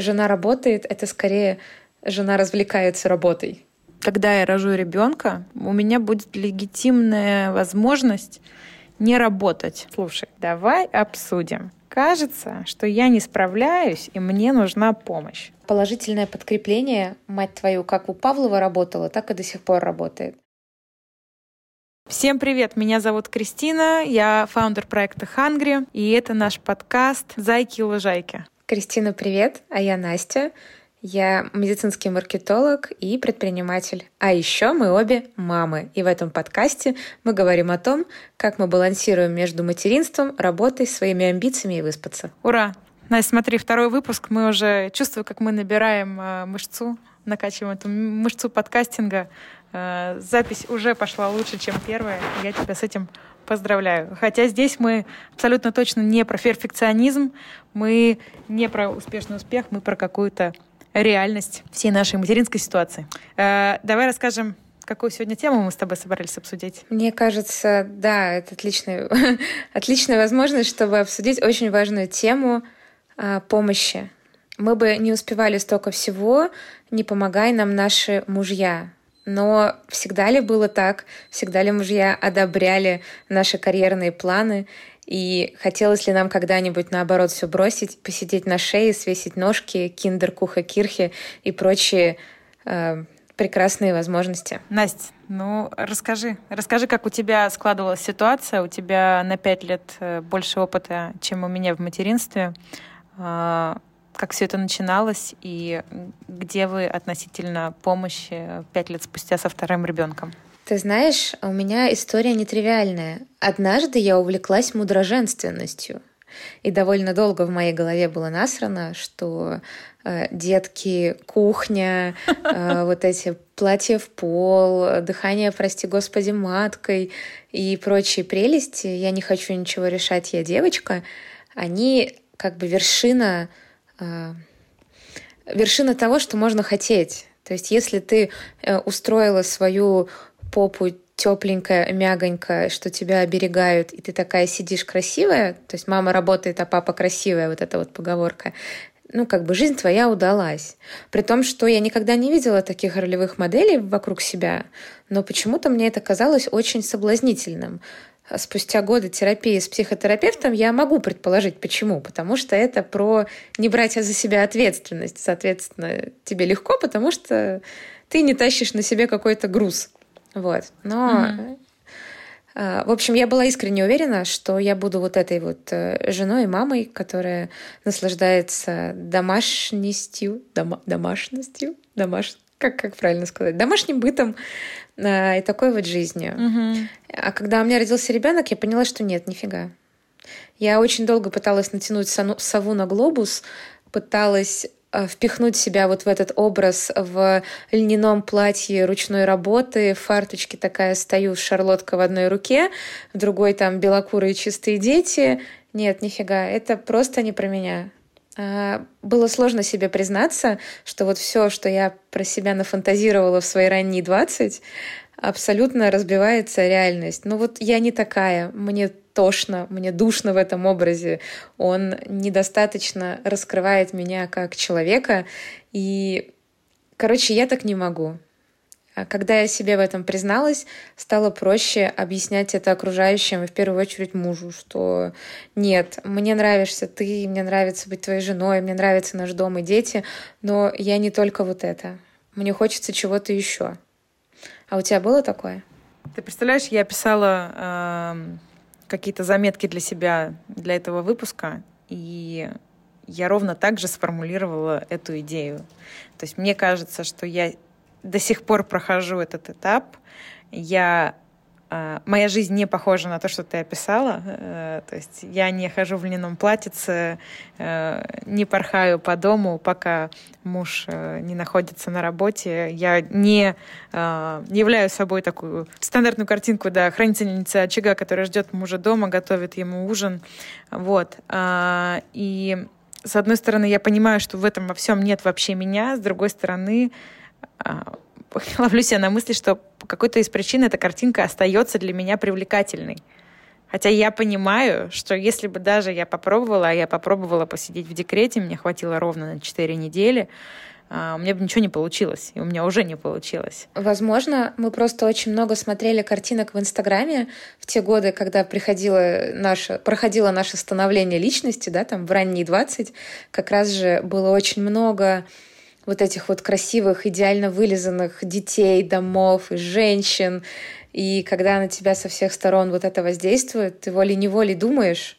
жена работает, это скорее жена развлекается работой. Когда я рожу ребенка, у меня будет легитимная возможность не работать. Слушай, давай обсудим. Кажется, что я не справляюсь, и мне нужна помощь. Положительное подкрепление, мать твою, как у Павлова работала, так и до сих пор работает. Всем привет, меня зовут Кристина, я фаундер проекта Hungry, и это наш подкаст «Зайки и лужайки». Кристина, привет, а я Настя. Я медицинский маркетолог и предприниматель. А еще мы обе мамы. И в этом подкасте мы говорим о том, как мы балансируем между материнством, работой, своими амбициями и выспаться. Ура! Настя, смотри, второй выпуск. Мы уже чувствуем, как мы набираем э, мышцу, накачиваем эту мышцу подкастинга. Э, запись уже пошла лучше, чем первая. Я тебя с этим поздравляю. Хотя здесь мы абсолютно точно не про перфекционизм, мы не про успешный успех, мы про какую-то реальность всей нашей материнской ситуации. Э, давай расскажем, какую сегодня тему мы с тобой собрались обсудить. Мне кажется, да, это отличная, отличная возможность, чтобы обсудить очень важную тему э, помощи. Мы бы не успевали столько всего, не помогая нам наши мужья. Но всегда ли было так? Всегда ли мужья одобряли наши карьерные планы? И хотелось ли нам когда-нибудь, наоборот, все бросить, посидеть на шее, свесить ножки, киндер, куха, кирхи и прочие э, прекрасные возможности. Настя, ну расскажи. Расскажи, как у тебя складывалась ситуация. У тебя на пять лет э, больше опыта, чем у меня в материнстве. Как все это начиналось и где вы относительно помощи пять лет спустя со вторым ребенком? Ты знаешь, у меня история нетривиальная. Однажды я увлеклась мудроженственностью. И довольно долго в моей голове было насрано, что э, детки, кухня, э, вот эти платья в пол, дыхание, прости господи, маткой и прочие прелести, я не хочу ничего решать, я девочка, они как бы вершина, вершина того, что можно хотеть. То есть если ты э, устроила свою попу тепленькая, мягонькая, что тебя оберегают, и ты такая сидишь красивая, то есть мама работает, а папа красивая, вот эта вот поговорка, ну, как бы жизнь твоя удалась. При том, что я никогда не видела таких ролевых моделей вокруг себя, но почему-то мне это казалось очень соблазнительным. Спустя годы терапии с психотерапевтом я могу предположить, почему. Потому что это про не брать за себя ответственность. Соответственно, тебе легко, потому что ты не тащишь на себе какой-то груз. Вот. Но mm-hmm. В общем, я была искренне уверена, что я буду вот этой вот э, женой и мамой, которая наслаждается домашностью, дома, домашностью, домаш, как, как правильно сказать, домашним бытом и такой вот жизнью. Mm-hmm. А когда у меня родился ребенок, я поняла, что нет, нифига. Я очень долго пыталась натянуть сову на глобус, пыталась Э, впихнуть себя вот в этот образ в льняном платье ручной работы, в фарточке такая стою, шарлотка в одной руке, в другой там белокурые чистые дети. Нет, нифига, это просто не про меня. А, было сложно себе признаться, что вот все, что я про себя нафантазировала в свои ранние 20, абсолютно разбивается реальность. Ну вот я не такая, мне тошно, мне душно в этом образе. Он недостаточно раскрывает меня как человека. И, короче, я так не могу. А когда я себе в этом призналась, стало проще объяснять это окружающим, и в первую очередь мужу, что нет, мне нравишься ты, мне нравится быть твоей женой, мне нравится наш дом и дети, но я не только вот это. Мне хочется чего-то еще. А у тебя было такое? Ты представляешь, я писала э, какие-то заметки для себя для этого выпуска, и я ровно так же сформулировала эту идею. То есть мне кажется, что я до сих пор прохожу этот этап. Я а, моя жизнь не похожа на то, что ты описала. Э, то есть я не хожу в льняном платьице, э, не порхаю по дому, пока муж э, не находится на работе. Я не являю собой такую стандартную картинку, да, хранительницы очага, которая ждет мужа дома, готовит ему ужин. Вот. И с одной стороны, я понимаю, что в этом во всем нет вообще меня, с другой стороны, ловлю себя на мысли, что по какой-то из причин эта картинка остается для меня привлекательной. Хотя я понимаю, что если бы даже я попробовала, а я попробовала посидеть в декрете, мне хватило ровно на 4 недели, а, у меня бы ничего не получилось, и у меня уже не получилось. Возможно, мы просто очень много смотрели картинок в Инстаграме в те годы, когда приходило наше, проходило наше становление личности, да, там в ранние 20, как раз же было очень много вот этих вот красивых, идеально вылизанных детей, домов и женщин. И когда на тебя со всех сторон вот это воздействует, ты волей-неволей думаешь,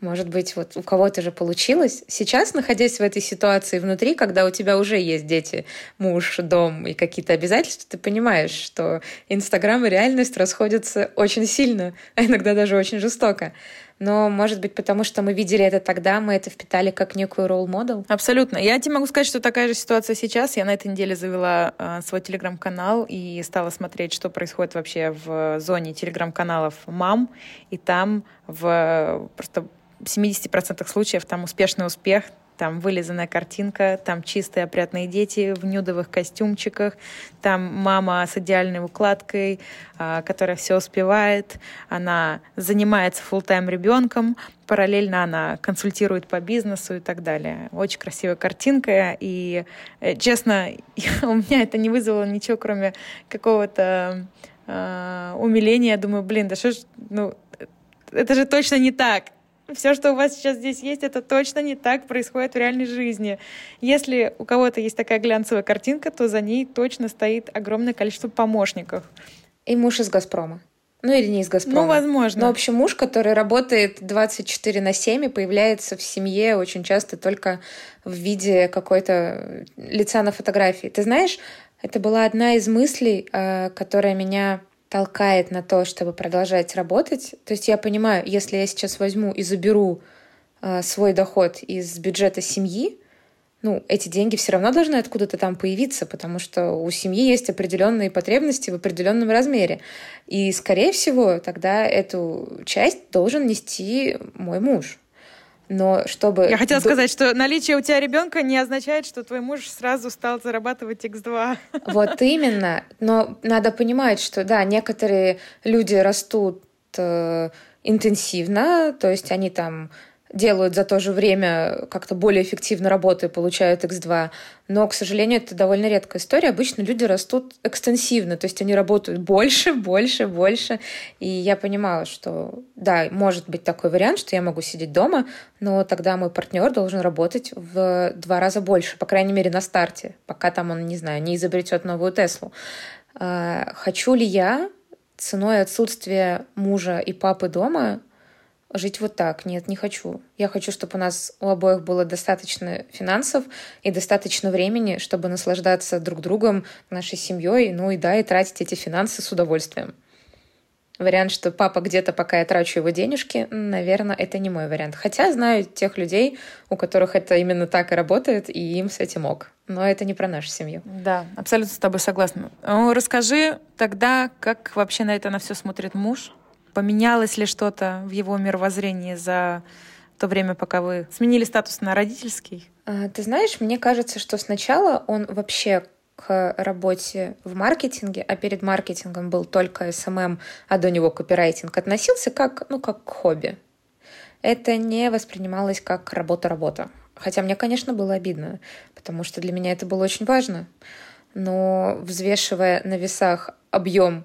может быть, вот у кого-то же получилось. Сейчас, находясь в этой ситуации внутри, когда у тебя уже есть дети, муж, дом и какие-то обязательства, ты понимаешь, что Инстаграм и реальность расходятся очень сильно, а иногда даже очень жестоко. Но, может быть, потому что мы видели это тогда, мы это впитали как некую ролл-модел? Абсолютно. Я тебе могу сказать, что такая же ситуация сейчас. Я на этой неделе завела э, свой телеграм-канал и стала смотреть, что происходит вообще в зоне телеграм-каналов мам. И там в просто 70% случаев там успешный успех, там вылизанная картинка, там чистые опрятные дети в нюдовых костюмчиках, там мама с идеальной укладкой, а, которая все успевает, она занимается full-time ребенком, параллельно она консультирует по бизнесу и так далее. Очень красивая картинка, и, э, честно, у меня это не вызвало ничего, кроме какого-то э, умиления. Я думаю, блин, да что ж, ну, это же точно не так все, что у вас сейчас здесь есть, это точно не так происходит в реальной жизни. Если у кого-то есть такая глянцевая картинка, то за ней точно стоит огромное количество помощников. И муж из «Газпрома». Ну или не из «Газпрома». Ну, возможно. Но, в общем, муж, который работает 24 на 7 и появляется в семье очень часто только в виде какой-то лица на фотографии. Ты знаешь, это была одна из мыслей, э, которая меня толкает на то, чтобы продолжать работать. То есть я понимаю, если я сейчас возьму и заберу э, свой доход из бюджета семьи, ну, эти деньги все равно должны откуда-то там появиться, потому что у семьи есть определенные потребности в определенном размере. И, скорее всего, тогда эту часть должен нести мой муж. Но чтобы... Я хотела сказать, что наличие у тебя ребенка не означает, что твой муж сразу стал зарабатывать X2. Вот именно. Но надо понимать, что да, некоторые люди растут э, интенсивно, то есть они там делают за то же время как-то более эффективно работу и получают X2. Но, к сожалению, это довольно редкая история. Обычно люди растут экстенсивно, то есть они работают больше, больше, больше. И я понимала, что да, может быть такой вариант, что я могу сидеть дома, но тогда мой партнер должен работать в два раза больше, по крайней мере, на старте, пока там он, не знаю, не изобретет новую Теслу. А, хочу ли я ценой отсутствия мужа и папы дома жить вот так. Нет, не хочу. Я хочу, чтобы у нас у обоих было достаточно финансов и достаточно времени, чтобы наслаждаться друг другом, нашей семьей, ну и да, и тратить эти финансы с удовольствием. Вариант, что папа где-то, пока я трачу его денежки, наверное, это не мой вариант. Хотя знаю тех людей, у которых это именно так и работает, и им с этим ок. Но это не про нашу семью. Да, абсолютно с тобой согласна. Расскажи тогда, как вообще на это на все смотрит муж? Поменялось ли что-то в его мировоззрении за то время, пока вы сменили статус на родительский? А, ты знаешь, мне кажется, что сначала он вообще к работе в маркетинге, а перед маркетингом был только SMM, а до него копирайтинг, относился как, ну, как к хобби. Это не воспринималось как работа-работа. Хотя мне, конечно, было обидно, потому что для меня это было очень важно. Но взвешивая на весах объем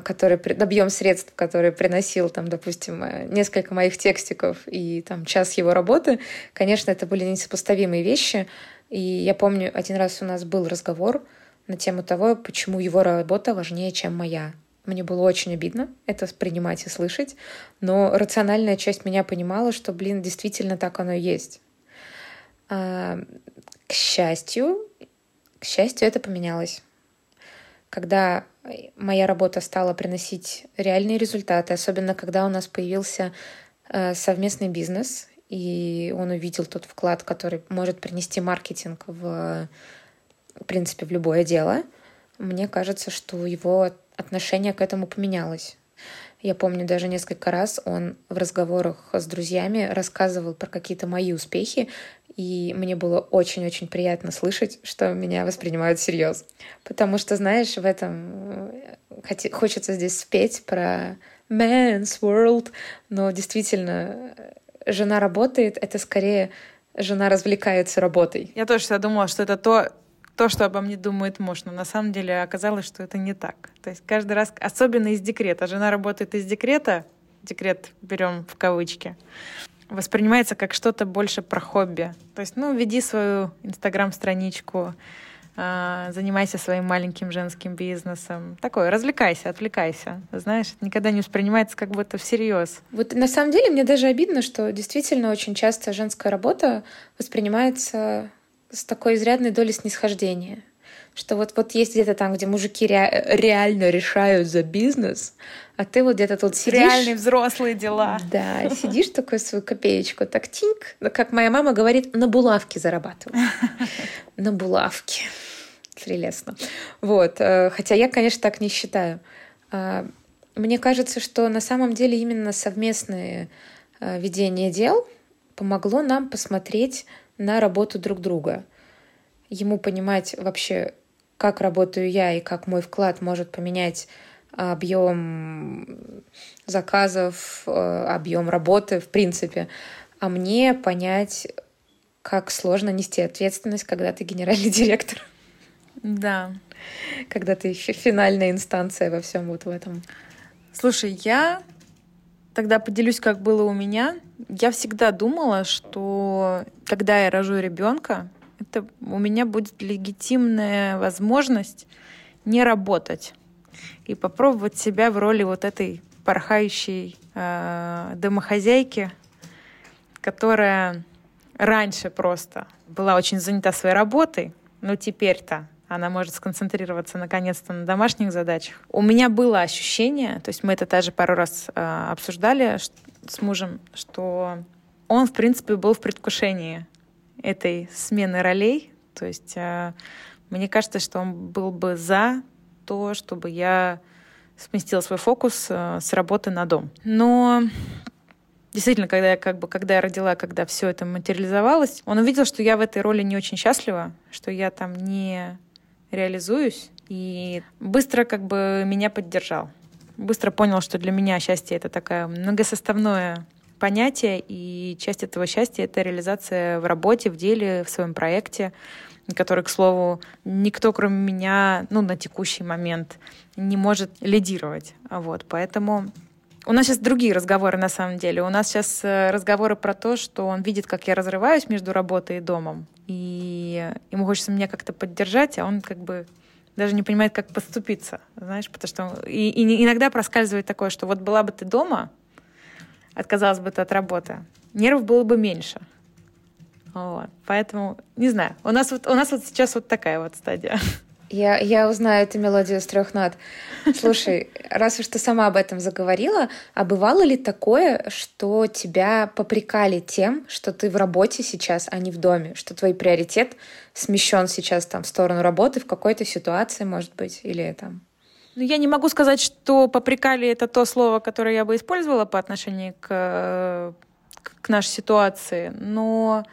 который, объем средств, который приносил, там, допустим, э, несколько моих текстиков и там час его работы, конечно, это были несопоставимые вещи. И я помню, один раз у нас был разговор на тему того, почему его работа важнее, чем моя. Мне было очень обидно это принимать и слышать, но рациональная часть меня понимала, что, блин, действительно так оно и есть. А, к счастью, к счастью, это поменялось. Когда моя работа стала приносить реальные результаты, особенно когда у нас появился э, совместный бизнес, и он увидел тот вклад, который может принести маркетинг в, в принципе, в любое дело, мне кажется, что его отношение к этому поменялось. Я помню даже несколько раз он в разговорах с друзьями рассказывал про какие-то мои успехи, и мне было очень-очень приятно слышать, что меня воспринимают всерьез. Потому что, знаешь, в этом э, хочется здесь спеть про man's world. Но действительно, жена работает, это скорее жена развлекается работой. Я тоже всегда думала, что это то, то, что обо мне думает муж, но на самом деле оказалось, что это не так. То есть каждый раз, особенно из декрета, жена работает из декрета, декрет берем в кавычки, воспринимается как что-то больше про хобби. То есть, ну, веди свою инстаграм-страничку, а, занимайся своим маленьким женским бизнесом. Такое, развлекайся, отвлекайся. Знаешь, никогда не воспринимается как будто всерьез. Вот на самом деле мне даже обидно, что действительно очень часто женская работа воспринимается с такой изрядной долей снисхождения. Что вот, вот есть где-то там, где мужики ре- реально решают за бизнес, а ты вот где-то тут сидишь... Реальные взрослые дела. Да, сидишь такой свою копеечку, так тинк, как моя мама говорит, на булавке зарабатываю. На булавке прелестно. Вот. Э, хотя я, конечно, так не считаю. А, мне кажется, что на самом деле именно совместное э, ведение дел помогло нам посмотреть на работу друг друга. Ему понимать вообще, как работаю я и как мой вклад может поменять объем заказов, э, объем работы, в принципе, а мне понять, как сложно нести ответственность, когда ты генеральный директор. Да. Когда ты финальная инстанция во всем вот в этом. Слушай, я тогда поделюсь, как было у меня. Я всегда думала, что когда я рожу ребенка, это у меня будет легитимная возможность не работать и попробовать себя в роли вот этой порхающей э, домохозяйки, которая раньше просто была очень занята своей работой, но теперь-то она может сконцентрироваться наконец-то на домашних задачах. У меня было ощущение, то есть мы это даже пару раз э, обсуждали с мужем, что он, в принципе, был в предвкушении этой смены ролей. То есть э, мне кажется, что он был бы за то, чтобы я сместила свой фокус э, с работы на дом. Но действительно, когда я, как бы, когда я родила, когда все это материализовалось, он увидел, что я в этой роли не очень счастлива, что я там не реализуюсь, и быстро как бы меня поддержал. Быстро понял, что для меня счастье — это такое многосоставное понятие, и часть этого счастья — это реализация в работе, в деле, в своем проекте, который, к слову, никто, кроме меня, ну, на текущий момент не может лидировать. Вот, поэтому у нас сейчас другие разговоры на самом деле. У нас сейчас э, разговоры про то, что он видит, как я разрываюсь между работой и домом и ему хочется меня как-то поддержать, а он как бы даже не понимает, как поступиться, знаешь, потому что и, и иногда проскальзывает такое, что вот была бы ты дома, отказалась бы ты от работы, нервов было бы меньше. Вот. Поэтому, не знаю, у нас вот, у нас вот сейчас вот такая вот стадия. Я, я узнаю эту мелодию с трех нот. Слушай, раз уж ты сама об этом заговорила, а бывало ли такое, что тебя попрекали тем, что ты в работе сейчас, а не в доме, что твой приоритет смещен сейчас там в сторону работы в какой-то ситуации, может быть, или там ну, я не могу сказать, что попрекали это то слово, которое я бы использовала по отношению к, к нашей ситуации, но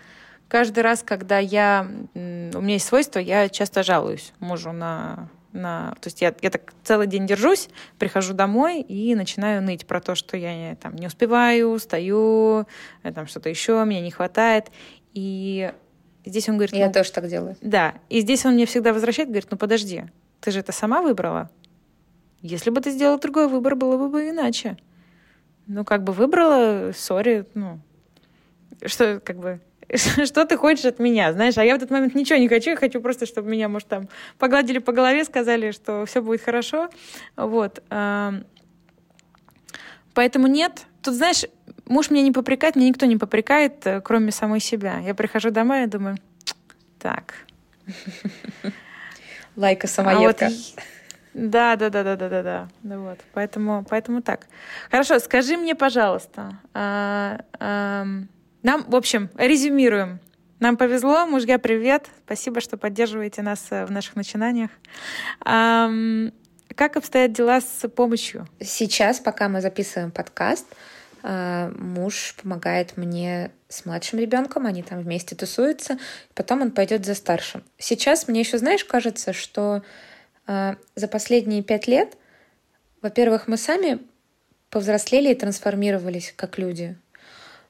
каждый раз, когда я... У меня есть свойство, я часто жалуюсь мужу на на... То есть я, я так целый день держусь, прихожу домой и начинаю ныть про то, что я там не успеваю, стою, э, там что-то еще, мне не хватает. И здесь он говорит... Я ну, тоже так делаю. Да. И здесь он мне всегда возвращает, говорит, ну подожди, ты же это сама выбрала. Если бы ты сделала другой выбор, было бы, иначе. Ну, как бы выбрала, сори, ну, что, как бы, что ты хочешь от меня, знаешь, а я в этот момент ничего не хочу, я хочу просто, чтобы меня, может, там погладили по голове, сказали, что все будет хорошо, вот. Поэтому нет, тут, знаешь, муж меня не попрекает, меня никто не попрекает, э, кроме самой себя. Я прихожу домой и думаю, так. Лайка самоедка. А вот да, да, да, да, да, да, да. да вот. Поэтому, поэтому так. Хорошо, скажи мне, пожалуйста, а, а, нам, в общем, резюмируем. Нам повезло, мужья, привет. Спасибо, что поддерживаете нас э, в наших начинаниях. Как обстоят дела с помощью? Сейчас, пока мы записываем подкаст, э, муж помогает мне с младшим ребенком, они там вместе тусуются, потом он пойдет за старшим. Сейчас мне еще, знаешь, кажется, что за последние пять лет, во-первых, мы сами повзрослели и трансформировались как люди.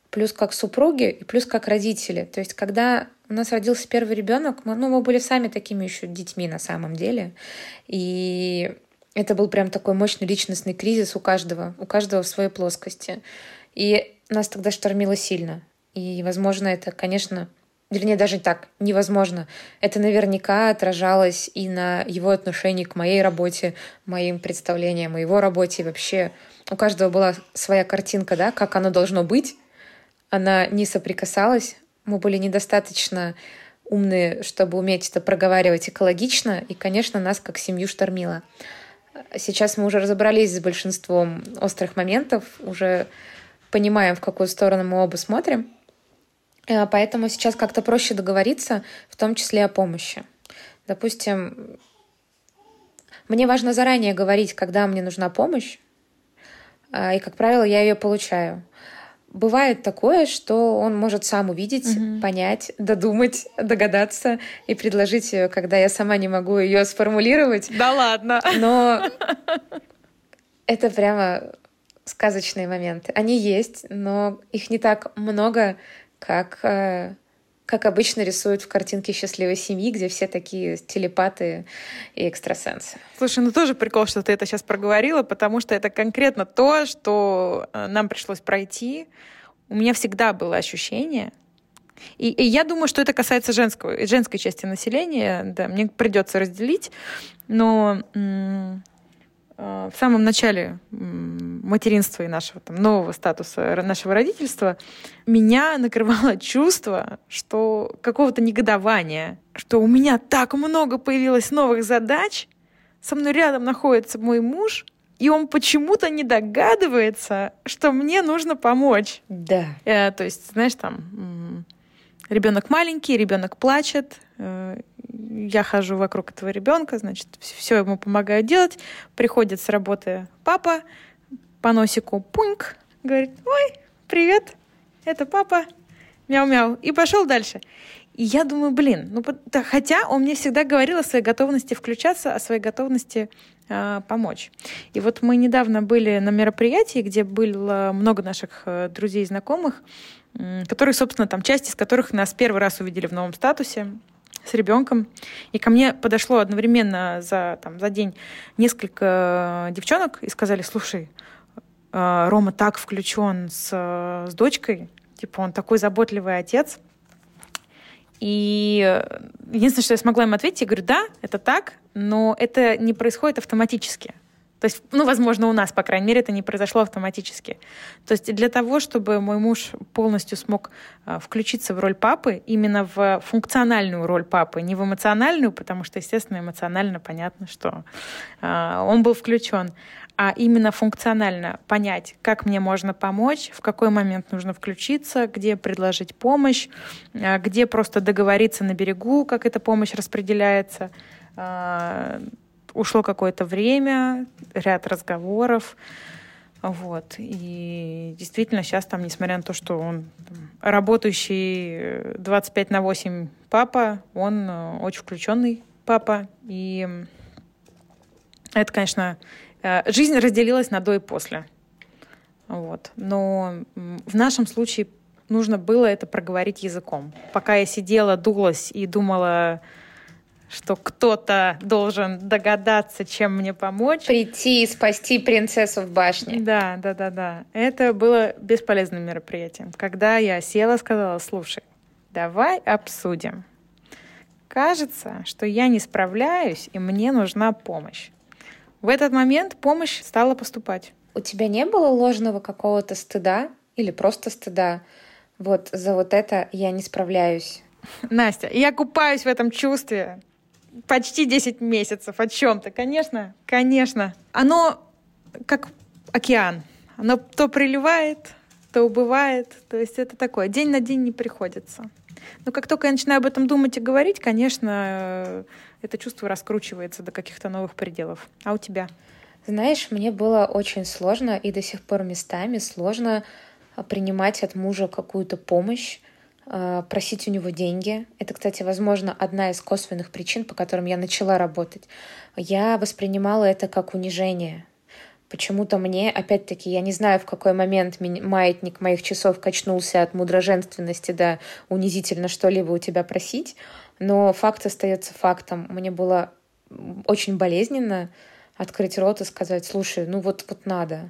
Плюс как супруги и плюс как родители. То есть, когда у нас родился первый ребенок, мы, ну, мы были сами такими еще детьми на самом деле. И это был прям такой мощный личностный кризис у каждого, у каждого в своей плоскости. И нас тогда штормило сильно. И, возможно, это, конечно, вернее, даже так, невозможно. Это наверняка отражалось и на его отношении к моей работе, моим представлениям о его работе. И вообще у каждого была своя картинка, да, как оно должно быть. Она не соприкасалась. Мы были недостаточно умные, чтобы уметь это проговаривать экологично. И, конечно, нас как семью штормило. Сейчас мы уже разобрались с большинством острых моментов, уже понимаем, в какую сторону мы оба смотрим. Э, поэтому сейчас как-то проще договориться, в том числе о помощи. Допустим, мне важно заранее говорить, когда мне нужна помощь, э, и, как правило, я ее получаю. Бывает такое, что он может сам увидеть, угу. понять, додумать, догадаться и предложить ее, когда я сама не могу ее сформулировать. Да ладно. Но это прямо сказочные моменты. Они есть, но их не так много, как, э, как обычно рисуют в картинке счастливой семьи, где все такие телепаты и экстрасенсы. Слушай, ну тоже прикол, что ты это сейчас проговорила, потому что это конкретно то, что э, нам пришлось пройти. У меня всегда было ощущение, и, и я думаю, что это касается женского, женской части населения, да, мне придется разделить, но Э, в самом начале материнства и нашего там, нового статуса нашего родительства меня накрывало чувство, что какого-то негодования, что у меня так много появилось новых задач, со мной рядом находится мой муж, и он почему-то не догадывается, что мне нужно помочь. Да. Э, то есть, знаешь, там ребенок маленький, ребенок плачет, э, я хожу вокруг этого ребенка, значит, все ему помогаю делать. Приходит с работы папа, по носику пуньк, говорит, ой, привет, это папа, мяу-мяу, и пошел дальше. И я думаю, блин, ну хотя он мне всегда говорил о своей готовности включаться, о своей готовности э, помочь. И вот мы недавно были на мероприятии, где было много наших э, друзей и знакомых, которые, собственно, там часть из которых нас первый раз увидели в новом статусе с ребенком. И ко мне подошло одновременно за, там, за день несколько девчонок и сказали, слушай, э, Рома так включен с, с дочкой, типа он такой заботливый отец. И единственное, что я смогла им ответить, я говорю, да, это так, но это не происходит автоматически. То есть, ну, возможно, у нас, по крайней мере, это не произошло автоматически. То есть для того, чтобы мой муж полностью смог э, включиться в роль папы, именно в функциональную роль папы, не в эмоциональную, потому что, естественно, эмоционально понятно, что э, он был включен, а именно функционально понять, как мне можно помочь, в какой момент нужно включиться, где предложить помощь, э, где просто договориться на берегу, как эта помощь распределяется, ушло какое-то время, ряд разговоров. Вот. И действительно сейчас там, несмотря на то, что он работающий 25 на 8 папа, он э, очень включенный папа. И это, конечно, э, жизнь разделилась на до и после. Вот. Но в нашем случае нужно было это проговорить языком. Пока я сидела, дулась и думала, что кто-то должен догадаться, чем мне помочь. Прийти и спасти принцессу в башне. Да, да, да, да. Это было бесполезным мероприятием. Когда я села, сказала, слушай, давай обсудим. Кажется, что я не справляюсь, и мне нужна помощь. В этот момент помощь стала поступать. У тебя не было ложного какого-то стыда или просто стыда? Вот за вот это я не справляюсь. Настя, я купаюсь в этом чувстве почти 10 месяцев о чем-то. Конечно, конечно. Оно как океан. Оно то приливает, то убывает. То есть это такое. День на день не приходится. Но как только я начинаю об этом думать и говорить, конечно, это чувство раскручивается до каких-то новых пределов. А у тебя? Знаешь, мне было очень сложно и до сих пор местами сложно принимать от мужа какую-то помощь, Э, просить у него деньги. Это, кстати, возможно, одна из косвенных причин, по которым я начала работать. Я воспринимала это как унижение. Почему-то мне, опять-таки, я не знаю, в какой момент маятник моих часов качнулся от мудроженственности до унизительно что-либо у тебя просить, но факт остается фактом. Мне было очень болезненно открыть рот и сказать, слушай, ну вот, вот надо.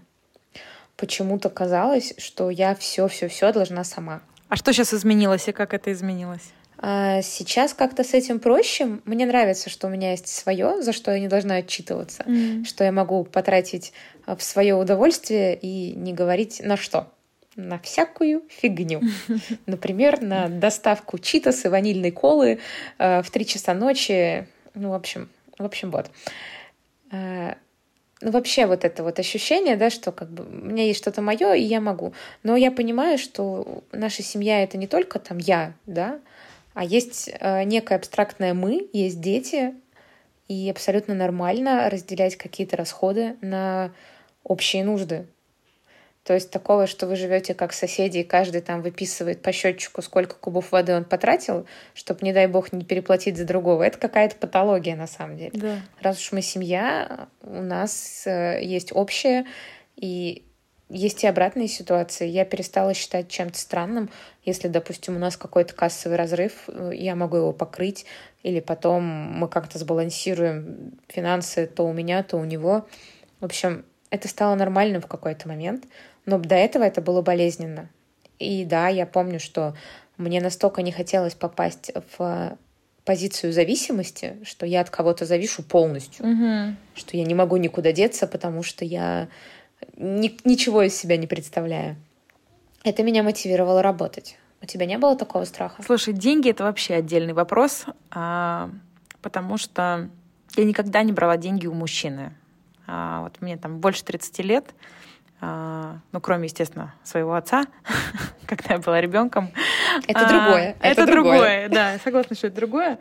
Почему-то казалось, что я все-все-все должна сама. А что сейчас изменилось и как это изменилось? А сейчас как-то с этим проще. Мне нравится, что у меня есть свое, за что я не должна отчитываться, mm. что я могу потратить а, в свое удовольствие и не говорить на что. На всякую фигню. Например, на доставку читас и ванильной колы э, в три часа ночи. Ну, в общем, в общем, вот. Ну, вообще вот это вот ощущение, да, что как бы у меня есть что-то мое, и я могу. Но я понимаю, что наша семья — это не только там я, да, а есть э, некое абстрактное «мы», есть дети, и абсолютно нормально разделять какие-то расходы на общие нужды. То есть такого, что вы живете как соседи, и каждый там выписывает по счетчику, сколько кубов воды он потратил, чтобы, не дай бог, не переплатить за другого. Это какая-то патология на самом деле. Да. Раз уж мы семья, у нас э, есть общее, и есть и обратные ситуации. Я перестала считать чем-то странным, если, допустим, у нас какой-то кассовый разрыв, э, я могу его покрыть, или потом мы как-то сбалансируем финансы то у меня, то у него. В общем, это стало нормальным в какой-то момент, но до этого это было болезненно. И да, я помню, что мне настолько не хотелось попасть в позицию зависимости, что я от кого-то завишу полностью, угу. что я не могу никуда деться, потому что я ни, ничего из себя не представляю. Это меня мотивировало работать. У тебя не было такого страха? Слушай, деньги это вообще отдельный вопрос, а, потому что я никогда не брала деньги у мужчины. А, вот мне там больше 30 лет, ну, кроме, естественно, своего отца, когда я была ребенком. Это другое. Это, это другое. другое, да, согласна, что это другое.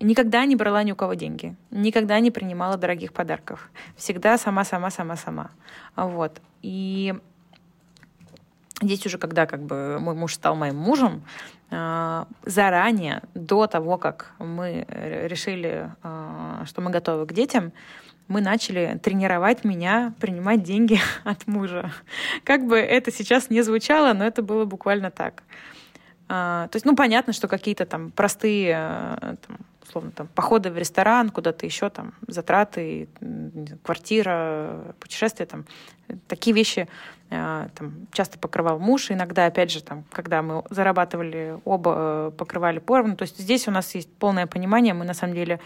Никогда не брала ни у кого деньги, никогда не принимала дорогих подарков. Всегда сама, сама, сама, сама. Вот. И здесь уже, когда как бы мой муж стал моим мужем, а, заранее, до того, как мы решили, а, что мы готовы к детям, мы начали тренировать меня принимать деньги от мужа. Как бы это сейчас не звучало, но это было буквально так. А, то есть, ну, понятно, что какие-то там простые там, условно, там, походы в ресторан, куда-то еще, там, затраты, квартира, путешествия, там, такие вещи э, там, часто покрывал муж, иногда, опять же, там, когда мы зарабатывали, оба э, покрывали поровну. То есть здесь у нас есть полное понимание, мы на самом деле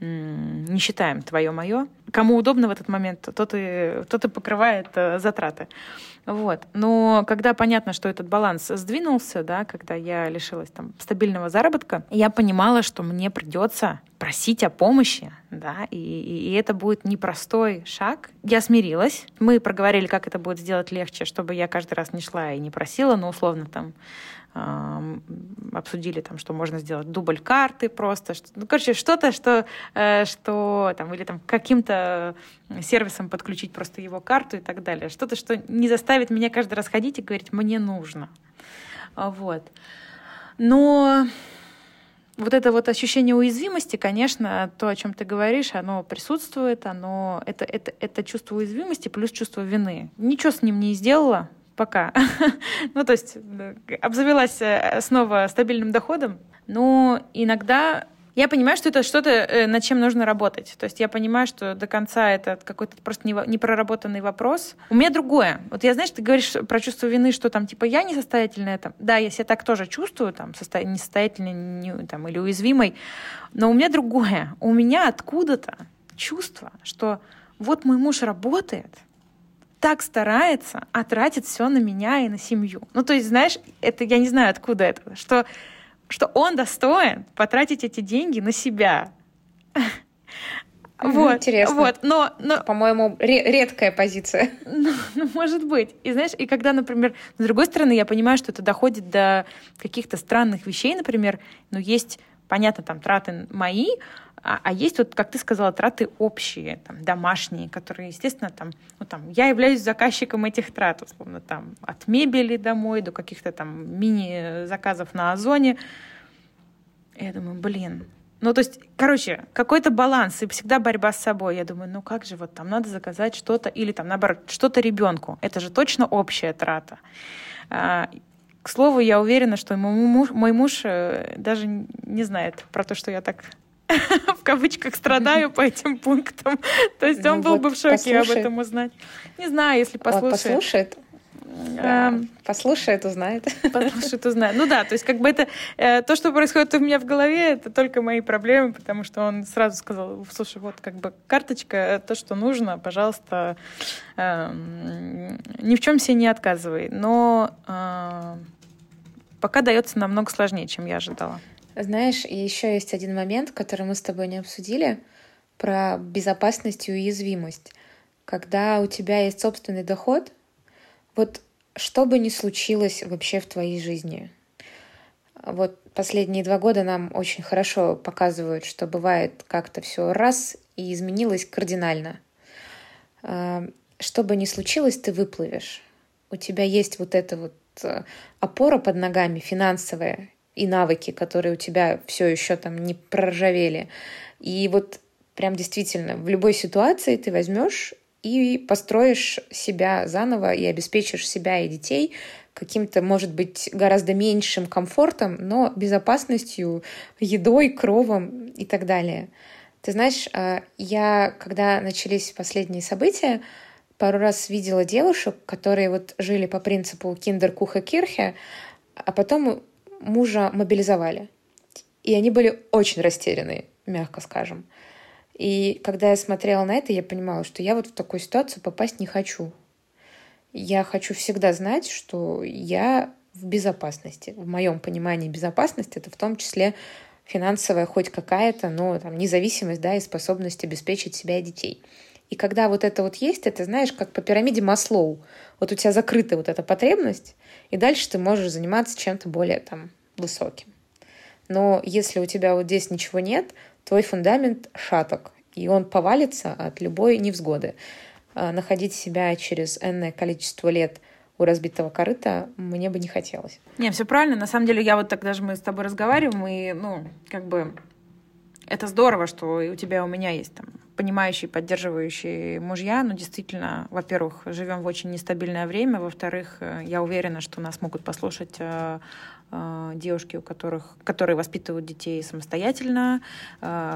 не считаем твое-мое. Кому удобно в этот момент, тот и, тот и покрывает э, затраты. Вот. Но когда понятно, что этот баланс сдвинулся, да, когда я лишилась там стабильного заработка, я понимала, что мне придется просить о помощи, да, и, и, это будет непростой шаг. Я смирилась. Мы проговорили, как это будет сделать легче, чтобы я каждый раз не шла и не просила, но условно там обсудили там, что можно сделать дубль карты просто, что, ну, короче, что-то, что, э, что там, или там каким-то сервисом подключить просто его карту и так далее, что-то, что не заставит меня каждый раз ходить и говорить, мне нужно. Вот. Но вот это вот ощущение уязвимости, конечно, то, о чем ты говоришь, оно присутствует, оно, это, это, это чувство уязвимости плюс чувство вины. Ничего с ним не сделала, пока. ну, то есть обзавелась э, снова стабильным доходом, но иногда я понимаю, что это что-то, э, над чем нужно работать. То есть я понимаю, что до конца это какой-то просто непроработанный вопрос. У меня другое. Вот я, знаешь, ты говоришь про чувство вины, что там, типа, я несостоятельная. Там. Да, я себя так тоже чувствую, там, состо... несостоятельной не, там, или уязвимой. Но у меня другое. У меня откуда-то чувство, что вот мой муж работает, так старается, а тратит все на меня и на семью. Ну, то есть, знаешь, это я не знаю, откуда это, что, что он достоин потратить эти деньги на себя. Вот, Интересно. Вот, но, но... По-моему, редкая позиция. Ну, ну, может быть. И знаешь, и когда, например, с другой стороны, я понимаю, что это доходит до каких-то странных вещей, например, но есть, понятно, там траты мои, а, а есть вот, как ты сказала, траты общие, там, домашние, которые, естественно, там, ну, там, я являюсь заказчиком этих трат, условно, там, от мебели домой до каких-то там мини-заказов на Озоне. Я думаю, блин, ну, то есть, короче, какой-то баланс и всегда борьба с собой. Я думаю, ну как же вот там надо заказать что-то или там наоборот что-то ребенку. Это же точно общая трата. А, к слову, я уверена, что мой муж, мой муж э, даже не знает про то, что я так в кавычках страдаю по этим пунктам. То есть он ну был бы в шоке об этом узнать. Не знаю, если послушает. Послушает. Эм, послушает, узнает. Послушает, узнает. Ну да, то есть как бы это э, то, что происходит у меня в голове, это только мои проблемы, потому что он сразу сказал, слушай, вот как бы карточка, э, то, что нужно, пожалуйста, эм, ни в чем себе не отказывай. Но э, пока дается намного сложнее, чем я ожидала. Знаешь, еще есть один момент, который мы с тобой не обсудили, про безопасность и уязвимость. Когда у тебя есть собственный доход, вот что бы ни случилось вообще в твоей жизни, вот последние два года нам очень хорошо показывают, что бывает как-то все раз и изменилось кардинально. А, что бы ни случилось, ты выплывешь. У тебя есть вот эта вот э, опора под ногами финансовая и навыки, которые у тебя все еще там не проржавели. И вот прям действительно в любой ситуации ты возьмешь и построишь себя заново и обеспечишь себя и детей каким-то, может быть, гораздо меньшим комфортом, но безопасностью, едой, кровом и так далее. Ты знаешь, а, я, когда начались последние события, пару раз видела девушек, которые вот жили по принципу киндер-куха кирхе, а потом мужа мобилизовали. И они были очень растеряны, мягко скажем. И когда я смотрела на это, я понимала, что я вот в такую ситуацию попасть не хочу. Я хочу всегда знать, что я в безопасности. В моем понимании безопасность это в том числе финансовая хоть какая-то, но там независимость, да, и способность обеспечить себя и детей. И когда вот это вот есть, это знаешь, как по пирамиде Маслоу. Вот у тебя закрыта вот эта потребность, и дальше ты можешь заниматься чем-то более там высоким. Но если у тебя вот здесь ничего нет, твой фундамент шаток, и он повалится от любой невзгоды. А находить себя через энное количество лет у разбитого корыта мне бы не хотелось. Не, все правильно. На самом деле, я вот так даже мы с тобой разговариваем, и, ну, как бы это здорово, что у тебя, у меня есть там понимающие, поддерживающие мужья. Но действительно, во-первых, живем в очень нестабильное время. Во-вторых, э, я уверена, что нас могут послушать э, э, девушки, у которых, которые воспитывают детей самостоятельно,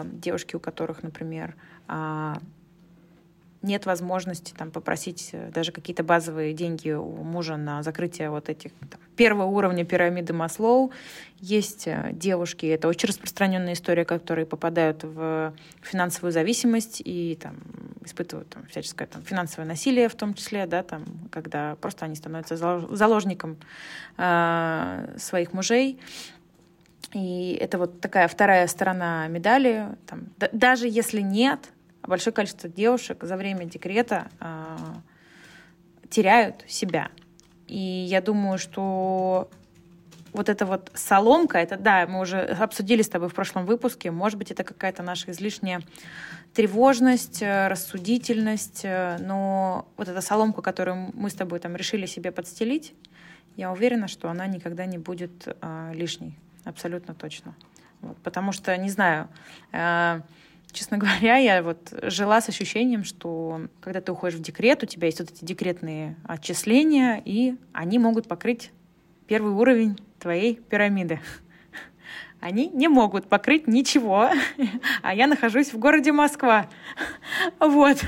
девушки, у которых, например, а, нет возможности там, попросить э, даже какие-то базовые деньги у мужа на закрытие вот этих там, первого уровня пирамиды Маслоу. Есть э, девушки, это очень распространенная история, которые попадают в финансовую зависимость и там, испытывают там, всяческое там, финансовое насилие в том числе, да, там, когда просто они становятся заложником э, своих мужей. И это вот такая вторая сторона медали. Там, да, даже если нет, большое количество девушек за время декрета э, теряют себя. И я думаю, что вот эта вот соломка, это да, мы уже обсудили с тобой в прошлом выпуске, может быть, это какая-то наша излишняя тревожность, э, рассудительность, э, но вот эта соломка, которую мы с тобой там решили себе подстелить, я уверена, что она никогда не будет э, лишней, абсолютно точно. Вот, потому что, не знаю, э, Честно говоря, я вот жила с ощущением, что когда ты уходишь в декрет, у тебя есть вот эти декретные отчисления, и они могут покрыть первый уровень твоей пирамиды. Они не могут покрыть ничего, а я нахожусь в городе Москва. Вот.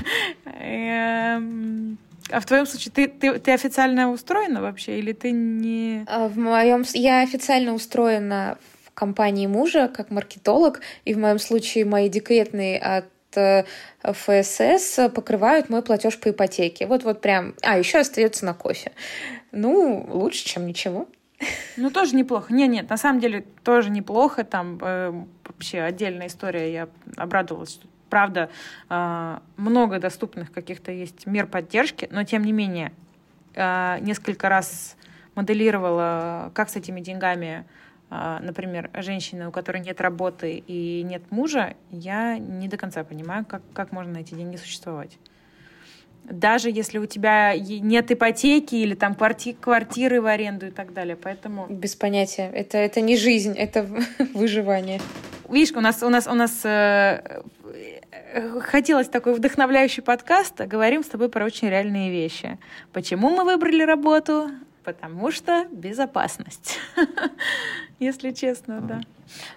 Эм, а в твоем случае ты, ты, ты официально устроена вообще или ты не... А в моем я официально устроена компании мужа как маркетолог, и в моем случае мои декретные от э, ФСС покрывают мой платеж по ипотеке. Вот вот прям. А, еще остается на кофе. Ну, лучше, чем ничего. Ну, тоже неплохо. Нет, нет, на самом деле тоже неплохо. Там э, вообще отдельная история. Я обрадовалась, что правда э, много доступных каких-то есть мер поддержки, но тем не менее э, несколько раз моделировала, как с этими деньгами например, женщины, у которой нет работы и нет мужа, я не до конца понимаю, как, как можно на эти деньги существовать. Даже если у тебя нет ипотеки или там кварти квартиры в аренду и так далее. Поэтому... Без понятия. Это, это не жизнь, это выживание. видишь, у нас, у нас, у нас э, хотелось такой вдохновляющий подкаст, а говорим с тобой про очень реальные вещи. Почему мы выбрали работу? Потому что безопасность. Если честно, да.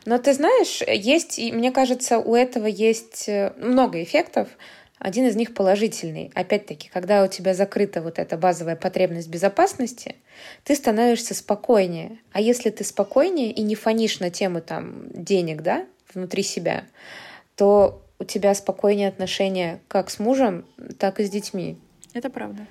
Но ты знаешь, есть, и мне кажется, у этого есть э, много эффектов. Один из них положительный. Опять-таки, когда у тебя закрыта вот эта базовая потребность безопасности, ты становишься спокойнее. А если ты спокойнее и не фонишь на тему там денег, да, внутри себя, то у тебя спокойнее отношения как с мужем, так и с детьми. Это правда.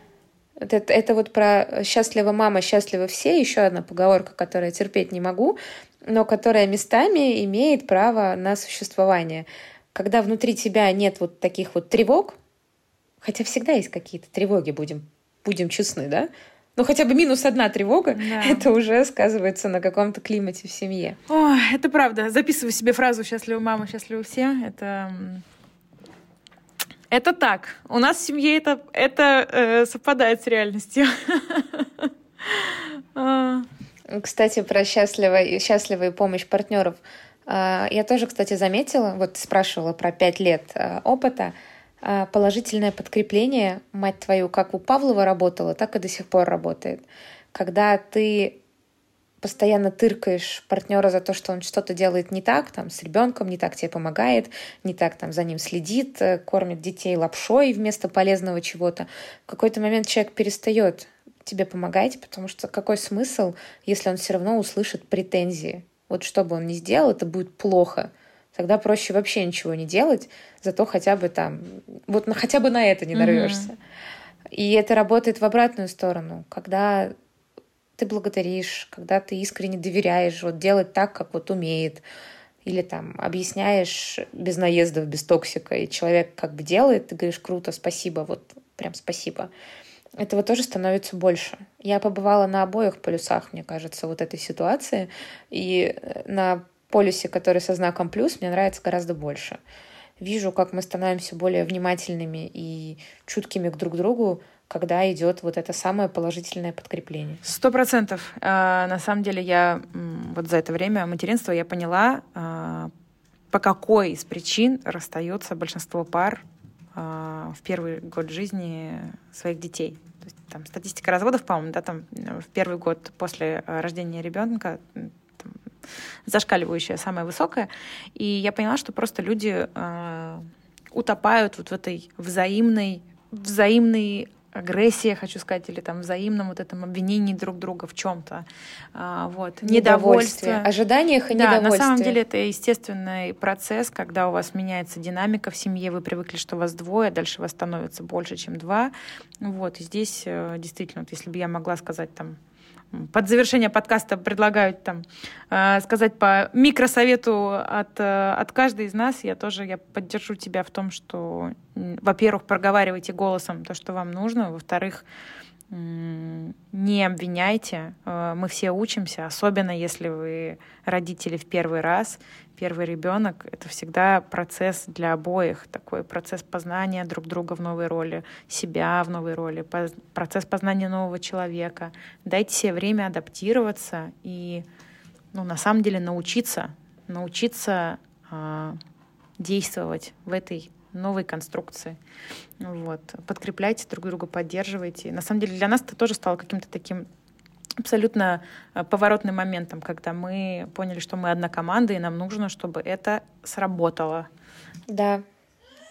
Это, это вот про «счастлива мама, счастливы все», еще одна поговорка, которую я терпеть не могу, но которая местами имеет право на существование. Когда внутри тебя нет вот таких вот тревог, хотя всегда есть какие-то тревоги, будем, будем честны, да? Ну, хотя бы минус одна тревога, да. это уже сказывается на каком-то климате в семье. О, это правда. Записывай себе фразу «счастлива мама, счастливы все». Это это так. У нас в семье это, это э, совпадает с реальностью. А. Кстати, про счастливую, счастливую помощь партнеров. А, я тоже, кстати, заметила, вот спрашивала про пять лет а, опыта, положительное подкрепление, мать твою, как у Павлова работала, так и до сих пор работает. Когда ты постоянно тыркаешь партнера за то, что он что-то делает не так, там, с ребенком, не так тебе помогает, не так там за ним следит, э, кормит детей лапшой вместо полезного чего-то, в какой-то момент человек перестает тебе помогать, потому что какой смысл, если он все равно услышит претензии? Вот что бы он ни сделал, это будет плохо. Тогда проще вообще ничего не делать, зато хотя бы там, вот на, хотя бы на это не нарвешься. Mm-hmm. И это работает в обратную сторону, когда ты благодаришь, когда ты искренне доверяешь, вот делать так, как вот умеет, или там объясняешь без наездов, без токсика, и человек как бы делает, ты говоришь, круто, спасибо, вот прям спасибо. Этого тоже становится больше. Я побывала на обоих полюсах, мне кажется, вот этой ситуации, и э, на полюсе, который со знаком плюс, мне нравится гораздо больше. Вижу, как мы становимся более внимательными и чуткими к друг другу, когда идет вот это самое положительное подкрепление. Сто процентов. А, на самом деле я вот за это время материнства я поняла, а, по какой из причин расстается большинство пар а, в первый год жизни своих детей. То есть, там статистика разводов, по-моему, да, там в первый год после рождения ребенка там, зашкаливающая, самая высокая. И я поняла, что просто люди э, утопают вот в этой взаимной взаимной агрессия, хочу сказать, или там взаимном вот этом обвинении друг друга в чем-то. А, вот. Недовольствие. Ожиданиях и да, на самом деле это естественный процесс, когда у вас меняется динамика в семье, вы привыкли, что у вас двое, дальше вас становится больше, чем два. Вот. И здесь э, действительно, вот если бы я могла сказать там под завершение подкаста предлагаю там э, сказать по микросовету от, э, от каждой из нас. Я тоже я поддержу тебя в том, что, во-первых, проговаривайте голосом то, что вам нужно, во-вторых, не обвиняйте. Э, мы все учимся, особенно если вы родители в первый раз, первый ребенок. Это всегда процесс для обоих, такой процесс познания друг друга в новой роли, себя в новой роли, процесс познания нового человека. Дайте себе время адаптироваться и, ну, на самом деле, научиться, научиться э, действовать в этой новой конструкции. Вот. Подкрепляйте друг друга, поддерживайте. На самом деле для нас это тоже стало каким-то таким абсолютно э, поворотным моментом, когда мы поняли, что мы одна команда, и нам нужно, чтобы это сработало. Да.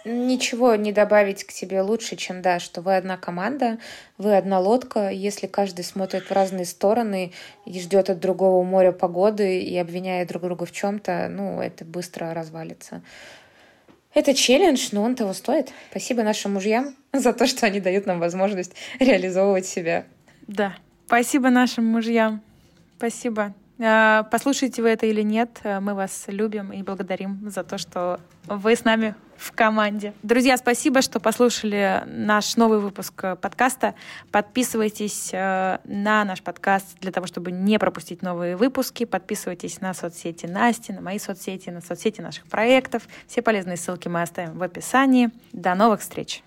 Ничего не добавить к тебе лучше, чем да, что вы одна команда, вы одна лодка. Если каждый смотрит в разные стороны и ждет от другого моря погоды и обвиняет друг друга в чем-то, ну, это быстро развалится. Это челлендж, но он того стоит. Спасибо нашим мужьям за то, что они дают нам возможность реализовывать себя. Да. Спасибо нашим мужьям. Спасибо. А, послушайте вы это или нет, э, мы вас любим и благодарим за то, что вы с нами в команде. Друзья, спасибо, что послушали наш новый выпуск э, подкаста. Подписывайтесь э, на наш подкаст для того, чтобы не пропустить новые выпуски. Подписывайтесь на соцсети Насти, на мои соцсети, на соцсети наших проектов. Все полезные ссылки мы оставим в описании. До новых встреч!